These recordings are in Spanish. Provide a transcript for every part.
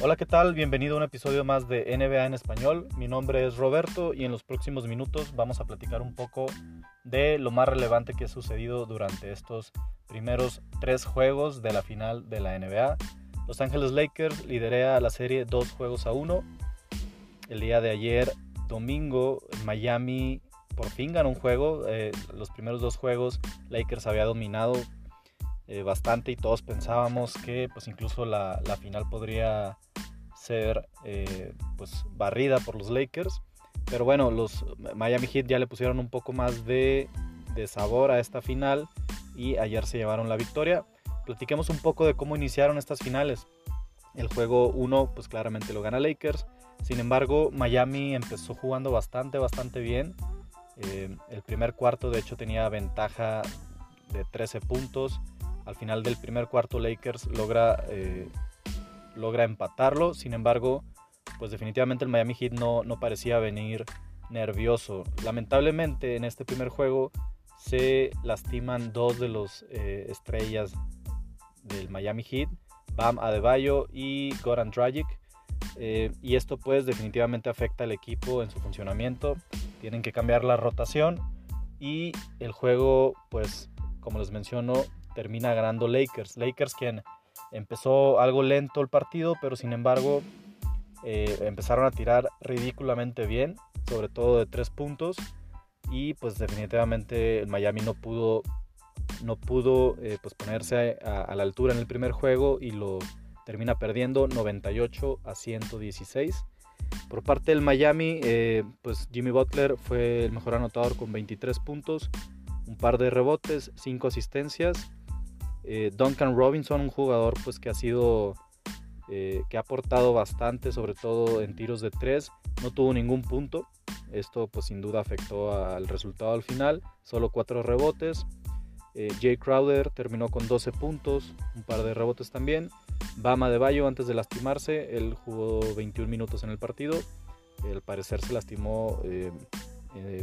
Hola, ¿qué tal? Bienvenido a un episodio más de NBA en español. Mi nombre es Roberto y en los próximos minutos vamos a platicar un poco de lo más relevante que ha sucedido durante estos primeros tres juegos de la final de la NBA. Los Ángeles Lakers liderea la serie dos juegos a uno. El día de ayer, domingo, Miami por fin ganó un juego. Eh, los primeros dos juegos Lakers había dominado eh, bastante y todos pensábamos que pues incluso la, la final podría ser eh, pues barrida por los Lakers. Pero bueno, los Miami Heat ya le pusieron un poco más de, de sabor a esta final y ayer se llevaron la victoria. Platiquemos un poco de cómo iniciaron estas finales. El juego 1 pues claramente lo gana Lakers. Sin embargo, Miami empezó jugando bastante, bastante bien. Eh, el primer cuarto de hecho tenía ventaja de 13 puntos. Al final del primer cuarto Lakers logra, eh, logra empatarlo. Sin embargo, pues definitivamente el Miami Heat no, no parecía venir nervioso. Lamentablemente en este primer juego se lastiman dos de los eh, estrellas del Miami Heat, Bam Adebayo y Goran Dragic. Eh, y esto pues definitivamente afecta al equipo en su funcionamiento. Tienen que cambiar la rotación y el juego pues como les menciono termina ganando Lakers. Lakers quien empezó algo lento el partido, pero sin embargo eh, empezaron a tirar ridículamente bien, sobre todo de tres puntos. Y pues definitivamente el Miami no pudo, no pudo eh, pues ponerse a, la altura en el primer juego y lo termina perdiendo 98 a 116. Por parte del Miami, eh, pues Jimmy Butler fue el mejor anotador con 23 puntos, un par de rebotes, 5 asistencias eh, Duncan Robinson, un jugador pues que ha sido, eh, que ha aportado bastante, sobre todo en tiros de tres, no tuvo ningún punto. Esto pues sin duda afectó al resultado al final, solo cuatro rebotes. Eh, Jay Crowder terminó con 12 puntos, un par de rebotes también. Bama de Bayo antes de lastimarse, él jugó 21 minutos en el partido. Al parecer se lastimó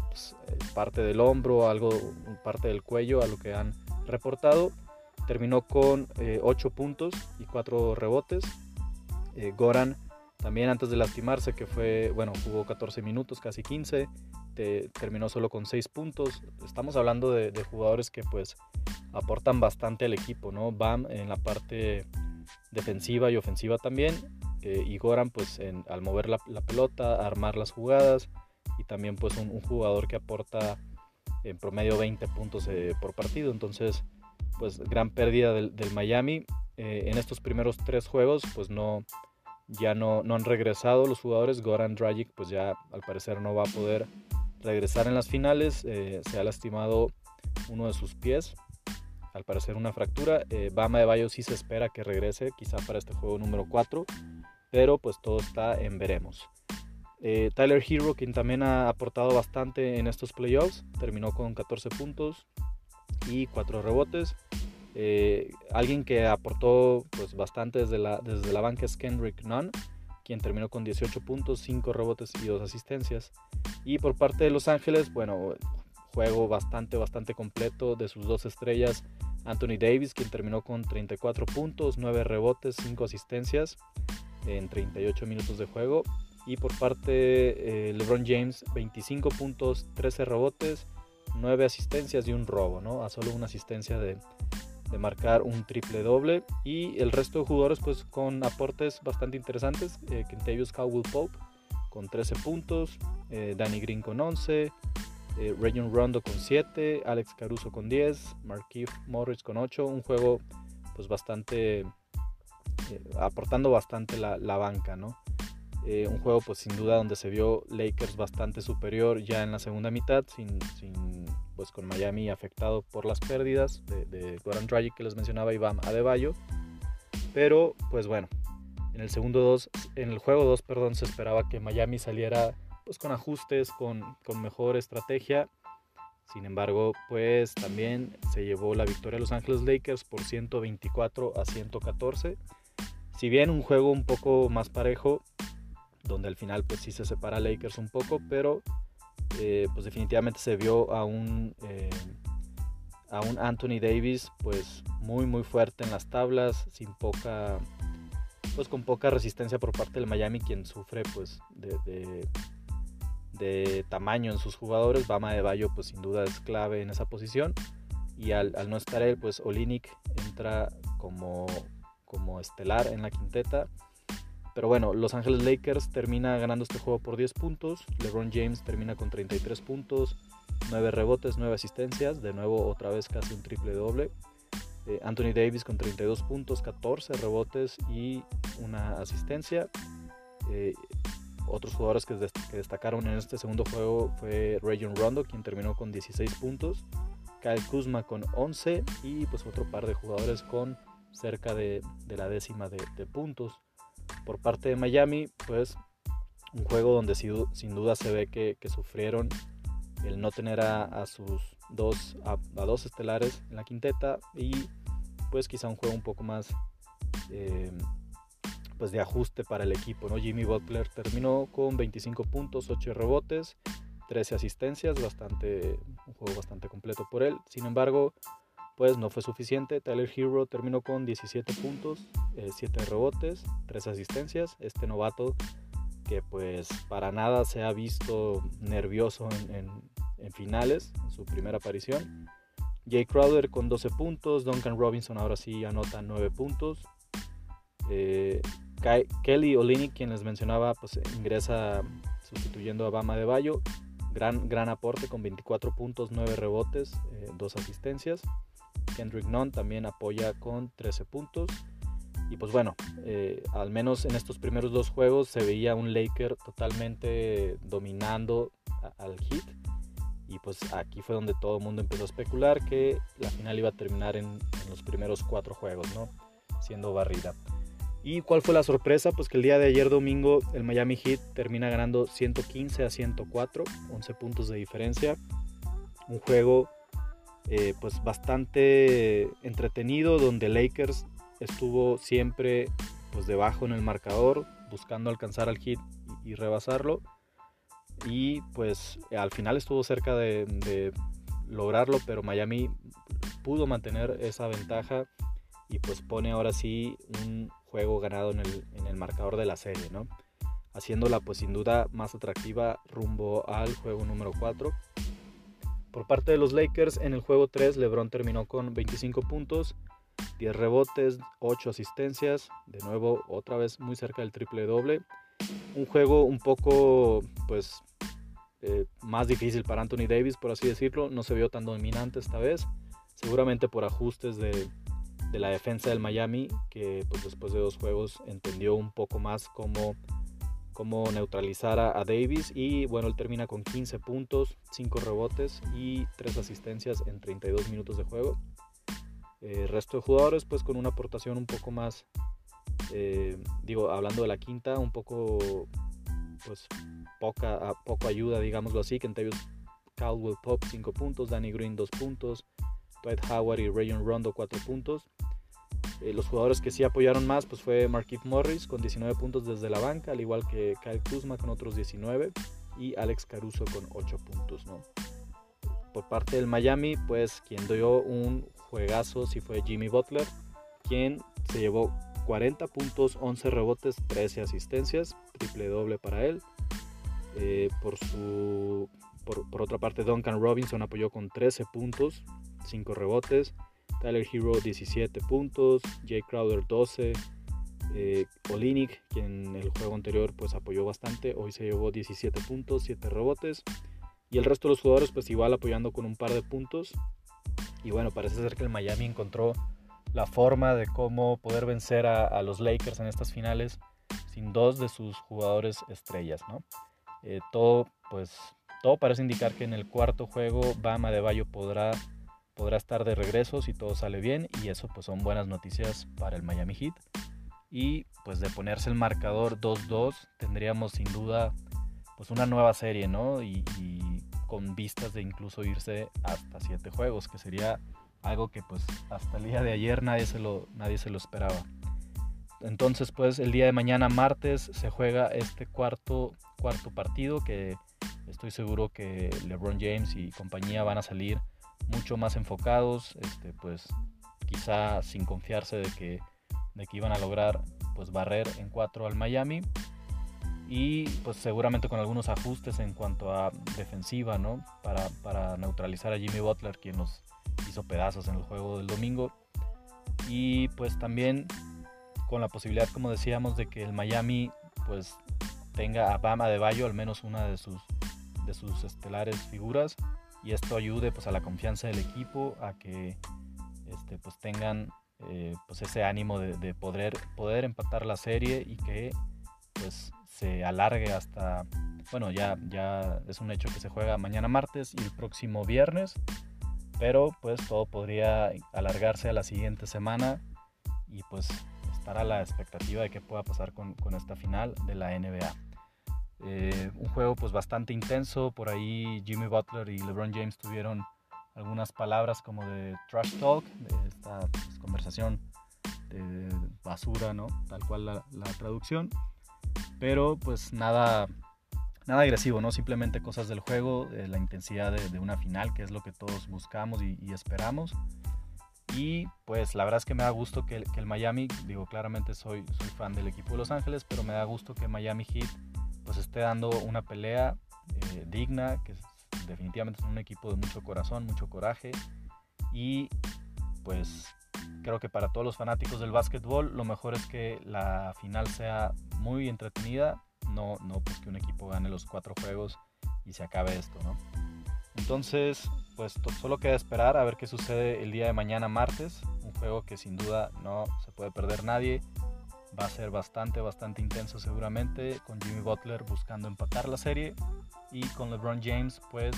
pues, parte del hombro, algo, parte del cuello, a lo que han reportado. Terminó con 8 eh, puntos y 4 rebotes. Eh, Goran también antes de lastimarse, que fue, bueno, jugó 14 minutos, casi 15, terminó solo con 6 puntos. Estamos hablando de, jugadores que pues aportan bastante al equipo, ¿no? Bam en la parte defensiva y ofensiva también. Eh, y Goran pues al mover la, pelota, armar las jugadas y también pues un, jugador que aporta en promedio 20 puntos por partido. Entonces pues gran pérdida del, Miami. Eh, en estos primeros tres juegos, pues no, ya no, no han regresado los jugadores. Goran Dragic, pues ya al parecer no va a poder regresar en las finales. Eh, se ha lastimado uno de sus pies, al parecer una fractura. Eh, Bama de Bayo sí se espera que regrese, quizá para este juego número 4, pero pues todo está en veremos. Tyler Hero, quien también ha aportado bastante en estos playoffs, terminó con 14 puntos, y cuatro rebotes. Eh, alguien que aportó pues, bastante desde la, desde la banca es Kendrick Nunn, quien terminó con 18 puntos, 5 rebotes y 2 asistencias. Y por parte de Los Ángeles, bueno, juego bastante, bastante completo de sus dos estrellas. Anthony Davis, quien terminó con 34 puntos, 9 rebotes, 5 asistencias en 38 minutos de juego. Y por parte de eh, LeBron James, 25 puntos, 13 rebotes, 9 asistencias y un robo, ¿no? A solo una asistencia de, marcar un triple doble. Y el resto de jugadores, pues con aportes bastante interesantes. Eh, Kentavious Cowell Pope con 13 puntos, eh, Danny Green con 11, eh, Rondo con 7, Alex Caruso con 10, Marquise Morris con 8. Un juego, pues bastante. Eh, aportando bastante la, la banca, ¿no? Un juego pues sin duda donde se vio Lakers bastante superior ya en la segunda mitad sin, sin pues con Miami afectado por las pérdidas de, de Goran Dragic que les mencionaba y Bam Adebayo. Pero pues bueno, en el segundo 2, en el juego 2, perdón, se esperaba que Miami saliera pues con ajustes, con, con mejor estrategia. Sin embargo, pues también se llevó la victoria a Los Ángeles Lakers por 124 a 114. Si bien un juego un poco más parejo, donde al final pues sí se separa Lakers un poco, pero eh, pues definitivamente se vio a un, eh, a un Anthony Davis pues muy muy fuerte en las tablas, sin poca, pues con poca resistencia por parte del Miami, quien sufre pues de, de, tamaño en sus jugadores. Bama de Bayo pues sin duda es clave en esa posición. Y al, no estar él, pues Olinik entra como, como estelar en la quinteta. Pero bueno, Los Ángeles Lakers termina ganando este juego por 10 puntos. LeBron James termina con 33 puntos, 9 rebotes, 9 asistencias. De nuevo, otra vez casi un triple doble. Eh, Anthony Davis con 32 puntos, 14 rebotes y una asistencia. Eh, otros jugadores que, destacaron en este segundo juego fue Rayon Rondo, quien terminó con 16 puntos. Kyle Kuzma con 11 y pues otro par de jugadores con cerca de, la décima de, puntos. Por parte de Miami, pues un juego donde sin duda se ve que, sufrieron el no tener a sus dos, a, dos estelares en la quinteta y pues quizá un juego un poco más eh, pues de ajuste para el equipo. ¿no? Jimmy Butler terminó con 25 puntos, 8 rebotes, 13 asistencias, bastante, un juego bastante completo por él. Sin embargo, pues no fue suficiente. Tyler Hero terminó con 17 puntos, 7 eh, rebotes, 3 asistencias. Este novato que pues para nada se ha visto nervioso en, finales, en su primera aparición. Jay Crowder con 12 puntos, Duncan Robinson ahora sí anota 9 puntos. Eh, Kelly Olinick, quien les mencionaba, pues ingresa sustituyendo a Bama de Bayo. Gran, gran aporte con 24 puntos, 9 rebotes, 2 eh, asistencias. Kendrick Nunn también apoya con 13 puntos. Y pues bueno, eh, al menos en estos primeros dos juegos se veía un Laker totalmente dominando al hit y pues aquí fue donde todo el mundo empezó a especular que la final iba a terminar en, los primeros cuatro juegos, ¿no? Siendo barrida. ¿Y cuál fue la sorpresa? Pues que el día de ayer domingo el Miami Heat termina ganando 115 a 104, 11 puntos de diferencia. Un juego eh, pues bastante entretenido donde Lakers estuvo siempre pues debajo en el marcador buscando alcanzar al Heat y rebasarlo y pues al final estuvo cerca de, lograrlo, pero Miami pudo mantener esa ventaja y pues pone ahora sí un juego ganado en el, marcador de la serie, ¿no? Haciéndola pues sin duda más atractiva rumbo al juego número 4. Por parte de los Lakers, en el juego 3 LeBron terminó con 25 puntos, 10 rebotes, 8 asistencias, de nuevo otra vez muy cerca del triple doble. Un juego un poco, pues, eh, más difícil para Anthony Davis, por así decirlo. No se vio tan dominante esta vez, seguramente por ajustes de, la defensa del Miami, que pues, después de dos juegos entendió un poco más cómo, cómo neutralizar a, Davis. Y bueno, él termina con 15 puntos, 5 rebotes y 3 asistencias en 32 minutos de juego. El eh, resto de jugadores, pues con una aportación un poco más eh, digo, hablando de la quinta, un poco, pues, poca, poco ayuda, digámoslo así. Kentavious Caldwell Pop 5 puntos, Danny Green 2 puntos, Dwight Howard y Rayon Rondo 4 puntos. Eh, los jugadores que sí apoyaron más pues fue Marquise Morris con 19 puntos desde la banca, al igual que Kyle Kuzma con otros 19 y Alex Caruso con 8 puntos. ¿no? Por parte del Miami, pues quien dio un juegazo sí fue Jimmy Butler, quien se llevó 40 puntos, 11 rebotes, 13 asistencias, triple doble para él. Eh, por, su, por, otra parte, Duncan Robinson apoyó con 13 puntos, 5 rebotes. Tyler Hero 17 puntos, Jay Crowder 12, eh, quien en el juego anterior pues apoyó bastante, hoy se llevó 17 puntos, 7 rebotes. Y el resto de los jugadores pues igual apoyando con un par de puntos. Y bueno, parece ser que el Miami encontró la forma de cómo poder vencer a, los Lakers en estas finales sin dos de sus jugadores estrellas, ¿no? Eh, todo, pues, todo parece indicar que en el cuarto juego Bama de Bayo podrá, podrá estar de regreso si todo sale bien y eso pues son buenas noticias para el Miami Heat. Y pues de ponerse el marcador 2-2 tendríamos sin duda pues una nueva serie, ¿no? Y, con vistas de incluso irse hasta siete juegos, que sería algo que pues hasta el día de ayer nadie se lo, nadie se lo esperaba. Entonces pues el día de mañana martes se juega este cuarto, cuarto partido que estoy seguro que LeBron James y compañía van a salir mucho más enfocados, este, pues quizá sin confiarse de que, de que iban a lograr pues barrer en cuatro al Miami y pues seguramente con algunos ajustes en cuanto a defensiva, ¿no? Para, para neutralizar a Jimmy Butler, quien nos hizo pedazos en el juego del domingo. Y pues también con la posibilidad, como decíamos, de que el Miami pues tenga a Bama de Bayo, al menos una de sus, de sus estelares figuras, y esto ayude pues a la confianza del equipo, a que este, pues tengan eh, pues ese ánimo de, poder, poder empatar la serie y que pues se alargue hasta, bueno, ya, ya es un hecho que se juega mañana martes y el próximo viernes, pero pues todo podría alargarse a la siguiente semana y pues estar a la expectativa de qué pueda pasar con, esta final de la NBA. Eh, un juego pues bastante intenso, por ahí Jimmy Butler y LeBron James tuvieron algunas palabras como de trash talk, de esta pues, conversación de basura, ¿no? Tal cual la, traducción. Pero pues nada, nada agresivo, ¿no? Simplemente cosas del juego, la intensidad de, una final, que es lo que todos buscamos y, esperamos. Y pues la verdad es que me da gusto que, el Miami, digo claramente soy, soy fan del equipo de Los Ángeles, pero me da gusto que Miami Heat pues esté dando una pelea eh, digna, que definitivamente es un equipo de mucho corazón, mucho coraje y pues creo que para todos los fanáticos del básquetbol lo mejor es que la final sea muy entretenida, no, no pues que un equipo gane los cuatro juegos y se acabe esto, ¿no? Entonces, pues solo queda esperar a ver qué sucede el día de mañana martes, un juego que sin duda no se puede perder nadie, va a ser bastante, bastante intenso seguramente, con Jimmy Butler buscando empatar la serie y con LeBron James pues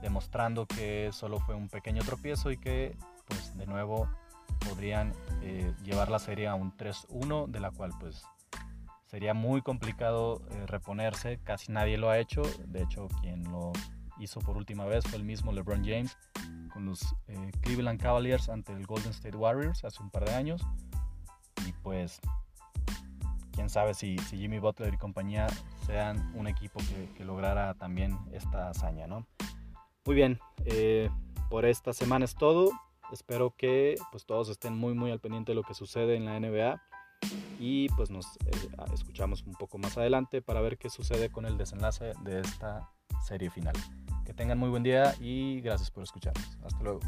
demostrando que solo fue un pequeño tropiezo y que pues de nuevo podrían eh, llevar la serie a un 3-1 de la cual pues sería muy complicado eh, reponerse, casi nadie lo ha hecho, de hecho quien lo hizo por última vez fue el mismo LeBron James con los eh, Cleveland Cavaliers ante el Golden State Warriors hace un par de años. Y pues quién sabe si, si Jimmy Butler y compañía sean un equipo que, lograra también esta hazaña, ¿no? Muy bien, eh, por esta semana es todo. Espero que pues todos estén muy muy al pendiente de lo que sucede en la NBA y pues nos eh, escuchamos un poco más adelante para ver qué sucede con el desenlace de esta serie final. Que tengan muy buen día y gracias por escucharnos. Hasta luego.